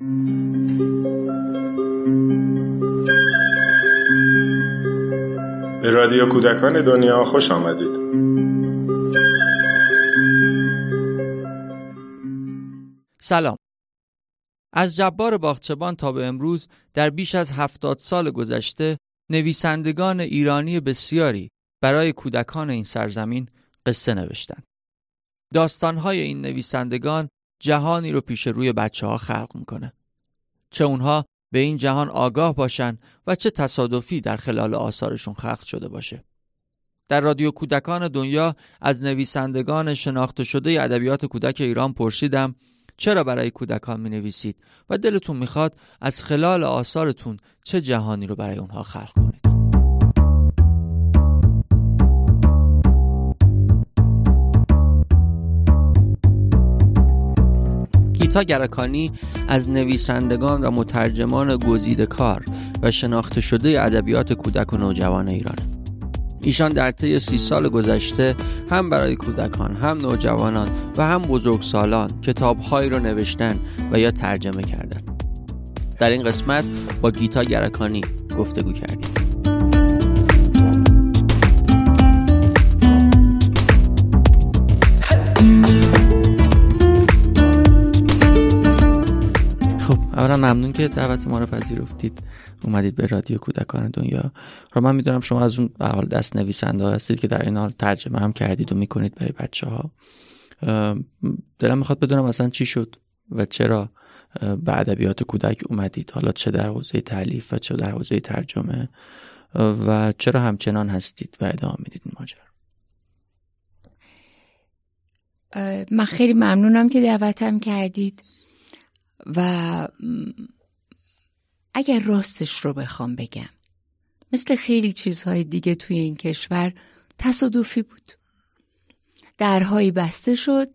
به رادیو کودکان دنیا خوش آمدید سلام از جبار باغچبان تا به امروز در بیش از هفتاد سال گذشته نویسندگان ایرانی بسیاری برای کودکان این سرزمین قصه نوشتند. داستانهای این نویسندگان جهانی رو پیش روی بچه ها خلق می‌کنه. چه اونها به این جهان آگاه باشن و چه تصادفی در خلال آثارشون خلق شده باشه. در رادیو کودکان دنیا از نویسندگان شناخته شده ادبیات کودک ایران پرسیدم چرا برای کودکان می نویسید و دلتون می‌خواد از خلال آثارتون چه جهانی رو برای اونها خلق کنید گیتا گرکانی از نویسندگان و مترجمان گزیده کار و شناخته شده ادبیات کودک و نوجوان ایرانه ایشان در طی سی سال گذشته هم برای کودکان هم نوجوانان و هم بزرگسالان کتابهایی را نوشتن و یا ترجمه کردن. در این قسمت با گیتا گرکانی گفتگو کردیم. اولا ممنون که دعوت ما رو پذیرفتید. اومدید به رادیو کودکان دنیا. رو من می‌دونم شما از اون به حال دست نویسنده هستید که در این حال ترجمه هم کردید و می‌کنید برای بچه ها دلم می‌خواد بدونم اصلا چی شد و چرا به ادبیات کودک اومدید. حالا چه در حوزه تعلیف و چه در حوزه ترجمه و چرا همچنان هستید و ادامه می‌دید این ماجرا؟ من خیلی ممنونم که دعوتم کردید. و اگر راستش رو بخوام بگم مثل خیلی چیزهای دیگه توی این کشور تصادفی بود. درهایی بسته شد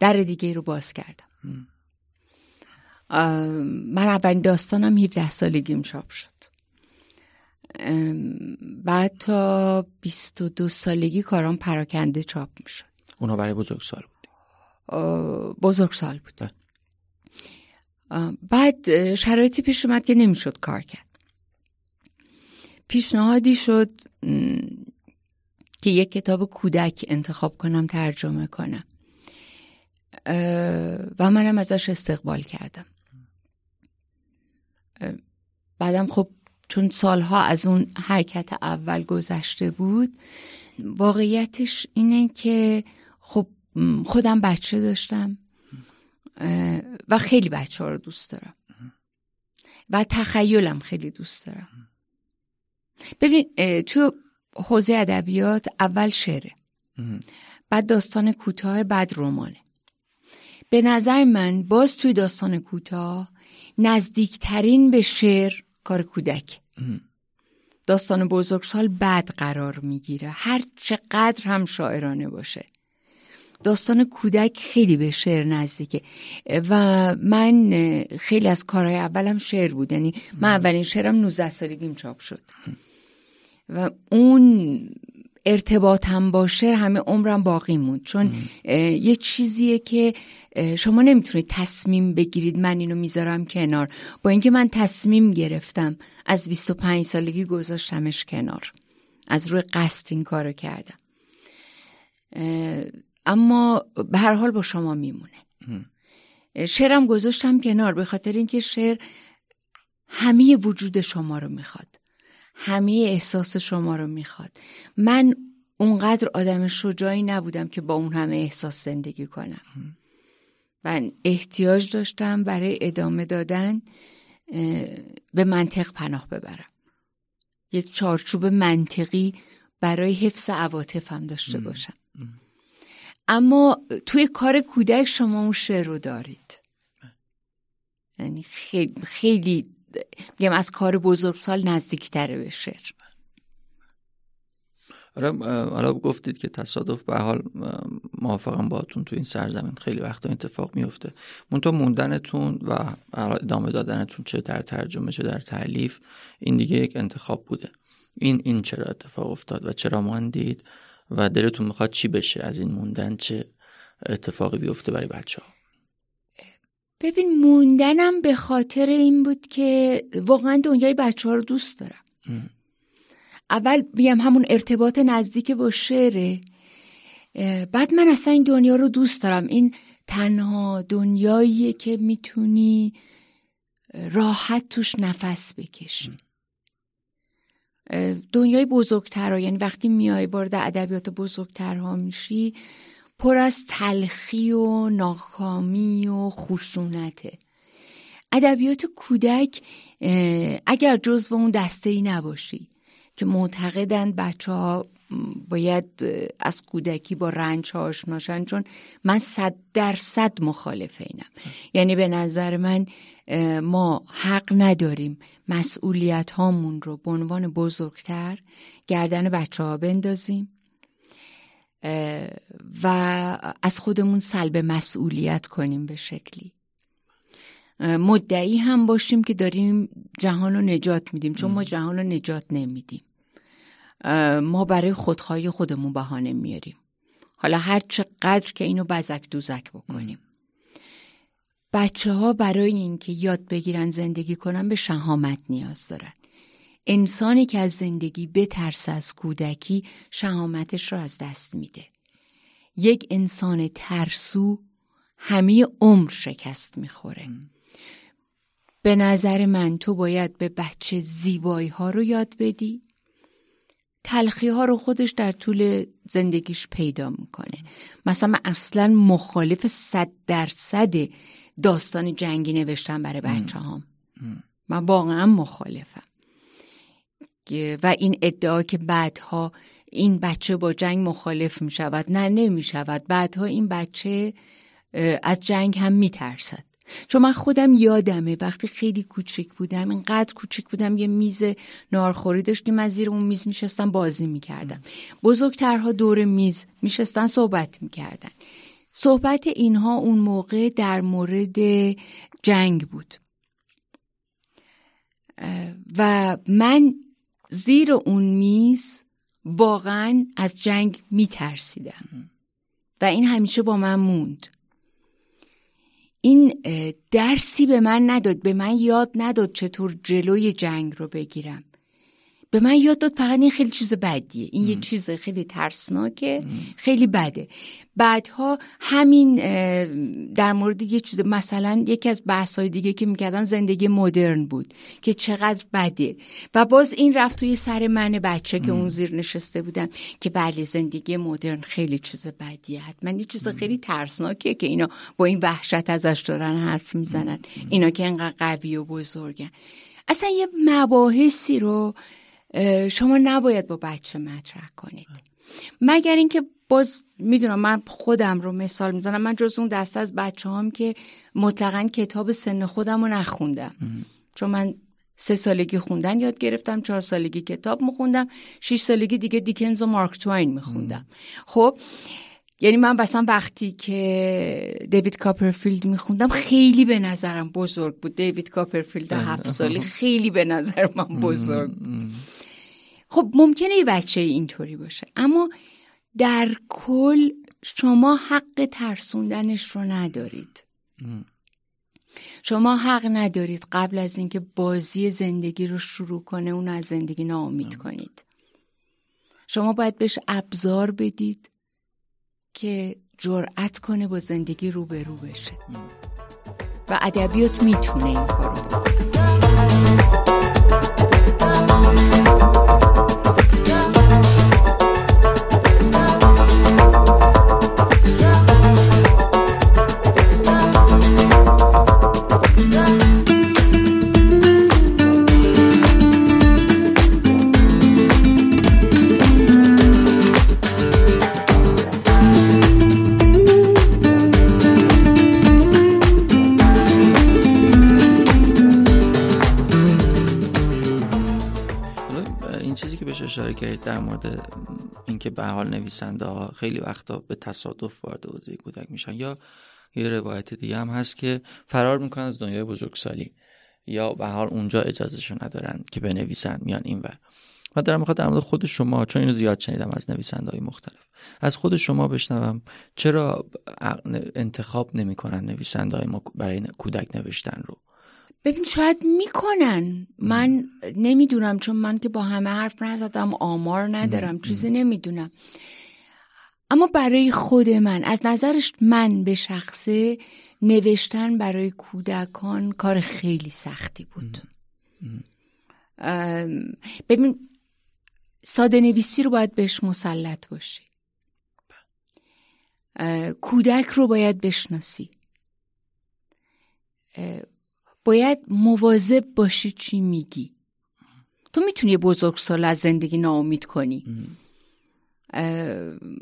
در دیگه رو باز کردم. من اولین داستانم 17 سالگیم چاپ شد. بعد تا 22 سالگی کارام پراکنده چاپ می شد اونا برای بزرگ سال بود. بزرگ سال بود. بعد شرایطی پیش اومد که نمی‌شد کار کرد. پیشنهادی شد که یک کتاب کودک انتخاب کنم ترجمه کنم. و منم ازش استقبال کردم. بعدم خب چون سالها از اون حرکت اول گذشته بود واقعیتش اینه که خب خودم بچه داشتم و خیلی بچه ها رو دوست دارم. و تخیلم خیلی دوست دارم. ببین تو حوزه ادبیات اول شعره. بعد داستان کوتاه بعد رمانه. به نظر من باز توی داستان کوتاه نزدیکترین به شعر کار کودک. داستان بزرگسال بعد قرار می‌گیره. هر چقدر هم شاعرانه باشه. داستان کودک خیلی به شعر نزدیکه. و من خیلی از کارهای اولم شعر بود. یعنی من اولین شعرم 19 سالگیم چاپ شد. و اون ارتباطم با شعر همه عمرم باقی موند. چون یه چیزیه که شما نمی‌تونید تصمیم بگیرید من اینو می‌ذارم کنار. با اینکه من تصمیم گرفتم از 25 سالگی گذاشتمش کنار. از روی قصد این کارو کردم. اما به هر حال با شما میمونه. شعرم گذاشتم کنار به خاطر اینکه شعر همه وجود شما رو می‌خواد. همه احساس شما رو می‌خواد. من اونقدر آدم شجاعی نبودم که با اون همه احساس زندگی کنم. من احتیاج داشتم برای ادامه دادن به منطق پناه ببرم. یک چارچوب منطقی برای حفظ عواطفم داشته باشم. اما توی کار کودک شما اون شعر رو دارید. یعنی خیلی, خیلی میگم از کار بزرگسال نزدیکتره به شعر. آره حالا گفتید که تصادف به حال موافقم باهاتون تو این سرزمین. خیلی وقتا اتفاق میفته. منتها موندنتون و ادامه دادنتون چه در ترجمه چه در تعلیف این دیگه یک انتخاب بوده. این این چرا اتفاق افتاد و چرا ماندید؟ و دلتون می‌خواد چی بشه از این موندن؟ چه اتفاقی بیفته برای بچه ها ببین موندنم به خاطر این بود که واقعا دنیای بچه ها رو دوست دارم. اول بیم همون ارتباط نزدیک با شعره بعد من اصلا این دنیا رو دوست دارم. این تنها دنیاییه که می‌تونی راحت توش نفس بکشی. دنیای بزرگتر یعنی وقتی میای وارد ادبیات بزرگترها میشی پر از تلخی و ناکامی و خشونته. ادبیات کودک اگر جزو اون دسته ای نباشی که معتقدن بچه ها باید از کودکی با رنج ها آشناشن چون من صد درصد مخالف اینم. یعنی به نظر من ما حق نداریم مسئولیت هامون رو به عنوان بزرگتر گردن بچه ها بندازیم و از خودمون سلب مسئولیت کنیم به شکلی. مدعی هم باشیم که داریم جهان رو نجات میدیم چون ما جهان رو نجات نمیدیم. ما برای خودخواهی خودمون بهانه میاریم. حالا هر چقدر که اینو بزک دوزک بکنیم. بچه ها برای اینکه یاد بگیرن زندگی کنن به شهامت نیاز دارن. انسانی که از زندگی بترس از کودکی شهامتش رو از دست میده. یک انسان ترسو همه عمر شکست می‌خوره. به نظر من تو باید به بچه زیبایی ها رو یاد بدی. تلخی ها رو خودش در طول زندگیش پیدا می‌کنه. مثلا من اصلا مخالف صد درصد داستان جنگی نوشتم برای بچه هام من واقعا مخالفم. و این ادعا که بعدها این بچه با جنگ مخالف می شود نه نمی شود بعدها این بچه از جنگ هم می ترسد چون من خودم یادمه وقتی خیلی کوچیک بودم اینقدر کوچیک بودم یه میز نارخوری داشتیم از زیر اون میز میشستم بازی می‌کردم. بزرگترها دور میز میشستن صحبت می‌کردن. صحبت اینها اون موقع در مورد جنگ بود. و من زیر اون میز واقعا از جنگ میترسیدم. و این همیشه با من موند. این درسی به من نداد به من یاد نداد چطور جلوی جنگ رو بگیرم. به من یاد داد فقط این خیلی چیز بدیه. این یه چیز خیلی ترسناکه خیلی بده. بعدها همین در مورد یه چیز مثلا یکی از بحث دیگه که می‌کردن زندگی مدرن بود که چقدر بده. و باز این رفت توی سر من بچه که اون زیر نشسته بودم که بله زندگی مدرن خیلی چیز بدیه. حتما یه چیز خیلی ترسناکه که اینا با این وحشت ازش دارن حرف می‌زنن. اینا که اینقدر قوی و بزرگن. اصلا یه مباحثی رو شما نباید با بچه مطرح کنید. مگر اینکه باز می‌دونم من خودم رو مثال می‌زنم من جز اون دست از بچه هم که مطلقا کتاب سن خودم رو نخوندم. چون من سه سالگی خوندن یاد گرفتم چهار سالگی کتاب میخوندم شیش سالگی دیگه دیکنز و مارک توین میخوندم. خب یعنی من مثلا وقتی که دیوید کاپرفیلد میخوندم خیلی به نظرم بزرگ بود. دیوید کاپرفیلد هفت سالی خیلی به نظر من بزرگ بود. خب ممکنه یه بچه اینطوری باشه. اما در کل شما حق ترسوندنش رو ندارید. شما حق ندارید قبل از اینکه بازی زندگی رو شروع کنه اون از زندگی ناامید کنید. شما باید بهش ابزار بدید که جرأت کنه با زندگی روبرو بشه. و ادبیات می‌تونه این کارو بکنه. در مورد اینکه به حال نویسنده ها خیلی وقتا به تصادف وارد حوزه کودک میشن یا یه روایت دیگه هم هست که فرار می‌کنن از دنیای بزرگسالی یا به حال اونجا اجازهشو ندارن که بنویسن میان اینور. و دارم می‌خواد در مورد خود شما چون اینو زیاد شنیدم از نویسنده های مختلف از خود شما بشنوم چرا انتخاب نمی‌کنن نویسنده های برای کودک نوشتن رو. ببین شاید می‌کنن. من نمی‌دونم چون من که با همه حرف نزدم آمار ندارم چیزی نمی‌دونم. اما برای خود من از نظرش من به شخصه نوشتن برای کودکان کار خیلی سختی بود. ببین ساده نویسی رو باید بهش مسلط باشی. کودک رو باید بشناسی. باید مواظب باشی چی میگی. تو می‌تونی بزرگ سال از زندگی ناامید کنی.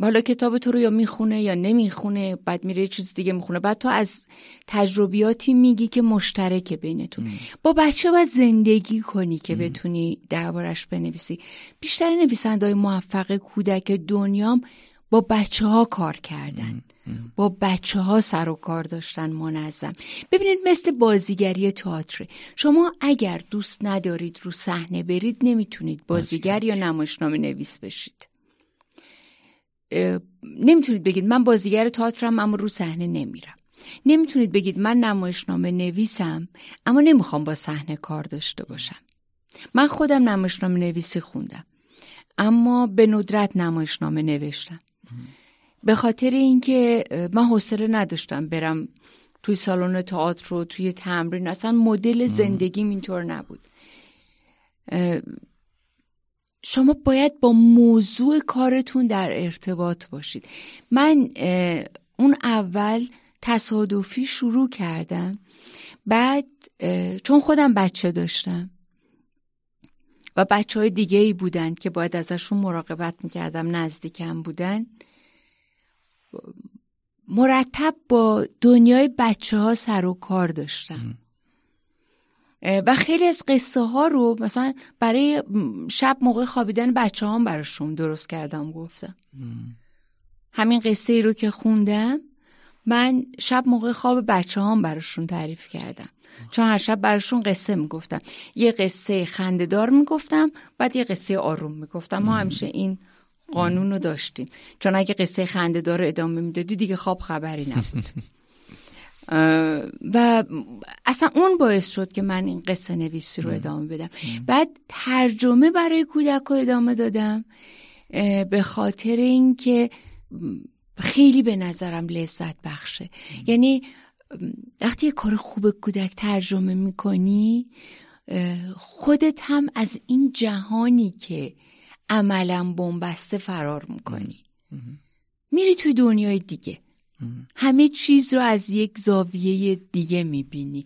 حالا کتاب تو رو یا می‌خونه یا نمی‌خونه بعد میره چیز دیگه می‌خونه. بعد تو از تجربیاتی میگی که مشترکه بینتون با بچه باید زندگی کنی که بتونی دربارش بنویسی. بیشتر نویسنده های موفق کودک دنیام با بچه ها کار کردن. با بچه ها سر و کار داشتن منظم. ببینید مثل بازیگری تئاتر شما اگر دوست ندارید رو صحنه برید نمی‌تونید بازیگر یا نمایشنامه نویس بشید. نمی‌تونید بگید من بازیگر تئاترم اما رو صحنه نمیرم. نمی‌تونید بگید من نمایشنامه نویسم اما نمی‌خوام با صحنه کار داشته باشم. من خودم نمایشنامه نویسی خوندم اما به ندرت نمایشنامه نوشتم. به خاطر اینکه من حوصله نداشتم برم توی سالن تئاتر رو توی تمرین. اصلا مدل زندگیم اینطور نبود. شما باید با موضوع کارتون در ارتباط باشید. من اون اول تصادفی شروع کردم. بعد چون خودم بچه داشتم و بچه های دیگه ای بودن که باید ازشون مراقبت می‌کردم نزدیکم بودن. مرتب با دنیای بچه ها سر و کار داشتم. و خیلی از قصه ها رو مثلا برای شب موقع خوابیدن بچه هم براشون درست کردم گفتم. همین قصه ای رو که خوندم من شب موقع خواب بچه هم براشون تعریف کردم. چون هر شب براشون قصه می‌گفتم. یه قصه خندهدار می‌گفتم بعد یه قصه آروم می‌گفتم. ما همیشه این قانون رو داشتیم. چون اگه قصه خنده دار ادامه می‌دادی دیگه خواب خبری نبود. و اصلا اون باعث شد که من این قصه نویسی رو ادامه بدم. بعد ترجمه برای کودک رو ادامه دادم به خاطر اینکه خیلی به نظرم لذت بخشه. یعنی وقتی یه کار خوب کودک ترجمه می‌کنی خودت هم از این جهانی که عملا بنبسته فرار می‌کنی. میری توی دنیای دیگه. همه چیز رو از یک زاویه دیگه می‌بینی.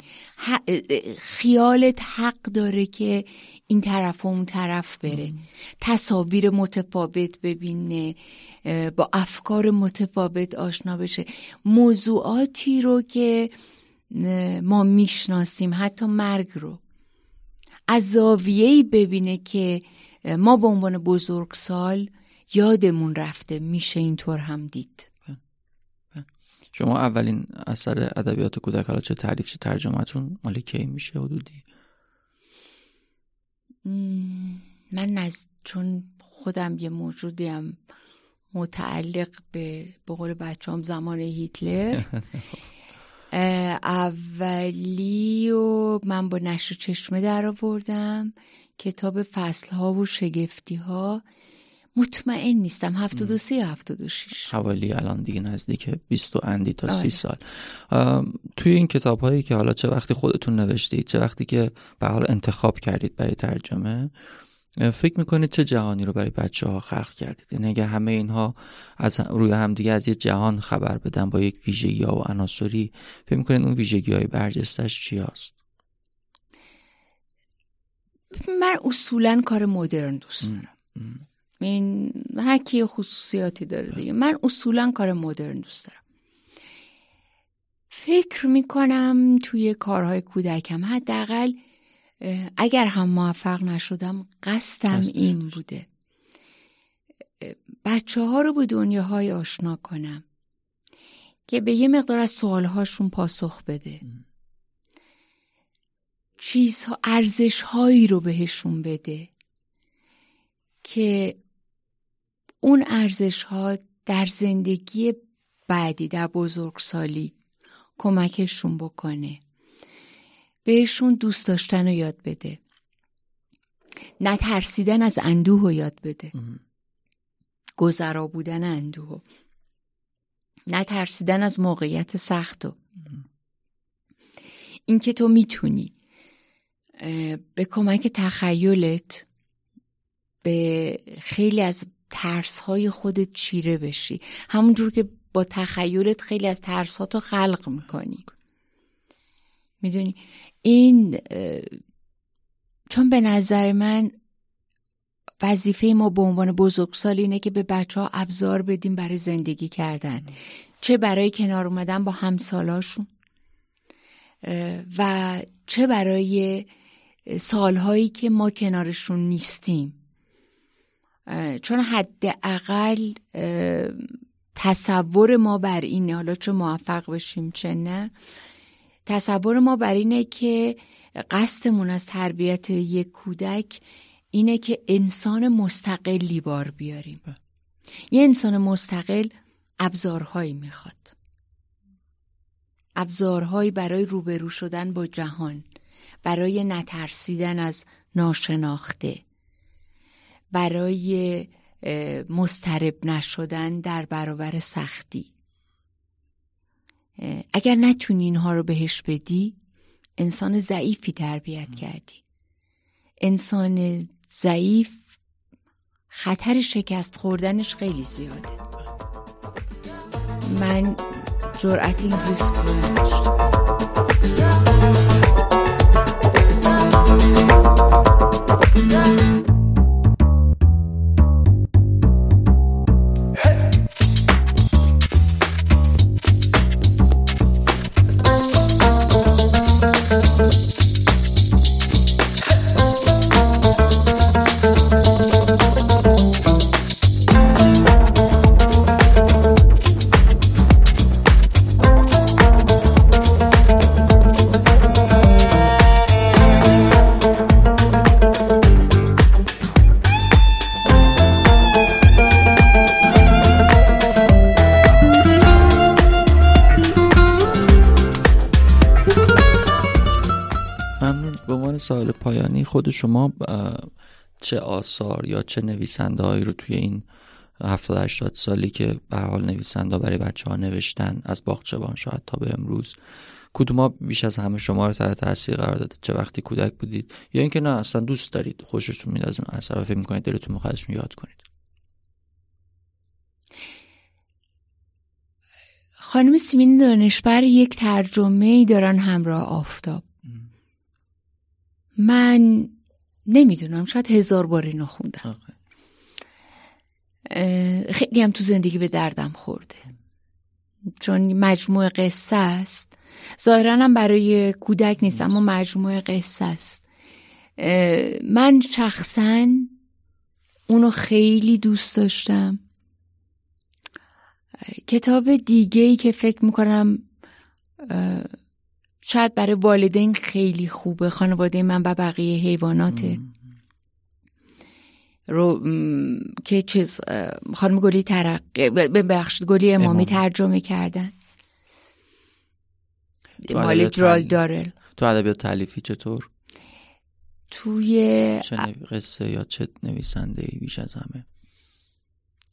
خیالت حق داره که این طرف و اون طرف بره. تصاویر متفاوت ببینه با افکار متفاوت آشنا بشه. موضوعاتی رو که ما می‌شناسیم حتی مرگ رو. از زاویه‌ای ببینه که ما به عنوان بزرگسال یادمون رفته میشه اینطور هم دید. شما اولین اثر ادبیات کودک حالا چه تعریف چه ترجمهتون مال کی میشه حدودی؟ من از چون خودم یه موجودیم متعلق به بقول بچه هم زمان هیتلر. اولی و من با نشر چشمه در آوردم کتاب فصل ها و شگفتی ها مطمئن نیستم 73 یا 76 حوالی الان دیگه نزدیک 20 اندی تا 30 آره. سال. توی این کتاب هایی که حالا چه وقتی خودتون نوشتید چه وقتی که به حال انتخاب کردید برای ترجمه فکر می‌کنید چه جهانی رو برای بچه ها خلق کردید؟ یعنی اگه همه اینها از روی همدیگه از یه جهان خبر بدن با یک ویژگی ها و عناصری فکر می‌کنید اون ویژگی های برجستش چی هست؟ من اصولا کار مدرن دوست دارم. این هر خصوصیاتی داره دیگه. من اصولا کار مدرن دوست دارم. فکر می‌کنم توی کارهای کودکم حداقل اگر هم موفق نشدم قصدم این بوده. بچه ها رو به دنیاهای آشنا کنم که به یه مقدار از سوالهاشون پاسخ بده. چیزها ارزش هایی رو بهشون بده که اون ارزش ها در زندگی بعدی در بزرگسالی کمکشون بکنه. بهشون دوست داشتن رو یاد بده. نه ترسیدن از اندوه رو یاد بده. گذرا بودن اندوه نه ترسیدن از موقعیت سخت رو. اینکه تو می‌تونی به کمک تخیلت به خیلی از ترس های خودت چیره بشی. همونجور که با تخیلت خیلی از ترس ها تو خلق می‌کنی. می‌دونی. این چون به نظر من وظیفه ما به عنوان بزرگسال اینه که به بچه ها ابزار بدیم برای زندگی کردن. چه برای کنار اومدن با همسالاشون و چه برای سالهایی که ما کنارشون نیستیم. چون حداقل تصور ما بر اینه. حالا چه موفق بشیم چه نه. تصور ما بر اینه که قصدمون از تربیت یک کودک اینه که انسان مستقلی بار بیاریم. یه انسان مستقل ابزارهایی می‌خواد. ابزارهایی برای روبرو شدن با جهان برای نترسیدن از ناشناخته برای مسترب نشدن در برابر سختی. اگر نتونی اینها رو بهش بدی انسان ضعیفی تربیت کردی. انسان ضعیف خطر شکست خوردنش خیلی زیاده. من جرأت این ریسک رو نداشتم. سال پایانی خود شما چه آثار یا چه نویسنده رو توی این 70 80 سالی که به حال نویسنده برای بچه ها نوشتن از باغچبان شاید تا به امروز کدوما بیش از همه شما رو تحت تاثیر قرار داده؟ چه وقتی کودک بودید؟ یا اینکه نه اصلا دوست دارید خوشتون میاد از اون اثر فکر می‌کنید دلتون می‌خواد یاد کنید. خانم سیمین دانشبر یک ترجمه ای دارن همراه آفتاب. من نمی‌دونم شاید هزار بار اینو خوندم. خیلی هم تو زندگی به دردم خورده. چون مجموعه قصه است. ظاهرا هم برای کودک نیست اما مجموعه قصه است. من شخصا اونو خیلی دوست داشتم. کتاب دیگه ای که فکر می‌کنم شاید برای والدین خیلی خوبه خانواده من و بقیه حیواناته. رو که چیز خانم گلی ترق ببخشید گلی امامی ترجمه کردن. مال جرال دارل. تو ادبیات تعلیفی چطور؟ توی چه قصه یا چه نویسنده ای بیش از همه؟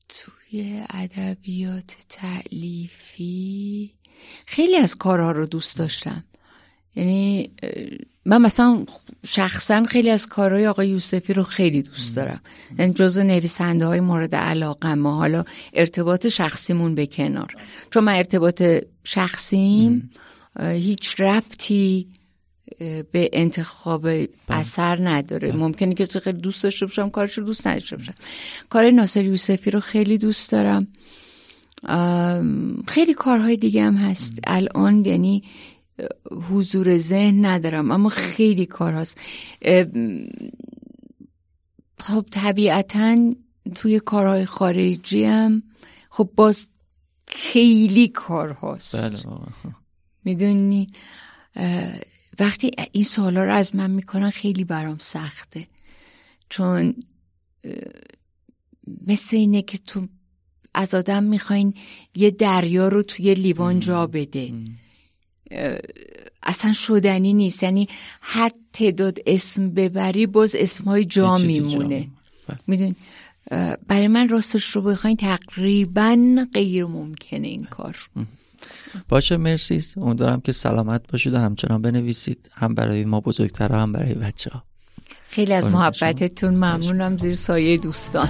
توی ادبیات تعلیفی خیلی از کارها رو دوست داشتم. یعنی من مثلا شخصا خیلی از کارهای آقای یوسفی رو خیلی دوست دارم. یعنی جز نویسنده های مورد علاقه ما. حالا ارتباط شخصیمون به کنار. چون من ارتباط شخصیم هیچ ربطی به انتخاب بله. اثر نداره. بله. ممکنه که خیلی دوست داشته باشم کارش رو دوست نداشته باشم. کار ناصر یوسفی رو خیلی دوست دارم. خیلی کارهای دیگه هم هست. الان یعنی حضور ذهن ندارم اما خیلی کار هست. خب طبیعتا توی کارهای خارجی هم خب باز خیلی کار هست. بله می‌دونی؟ وقتی این سوالا رو از من می‌کنن خیلی برام سخته. چون مثل اینه که تو از آدم می‌خواین یه دریا رو توی لیوان جا بده. اصلا شدنی نیست. یعنی هر تعداد اسم ببری باز اسمهای جا میمونه. بله. می‌دونی؟ برای من راستش رو بخواین تقریبا غیر ممکنه این کار. باشه مرسی. امیدوارم که سلامت باشید و همچنان بنویسید. هم برای ما بزرگتر هم برای بچه ها خیلی از محبتتون ممنونم. زیر سایه دوستان.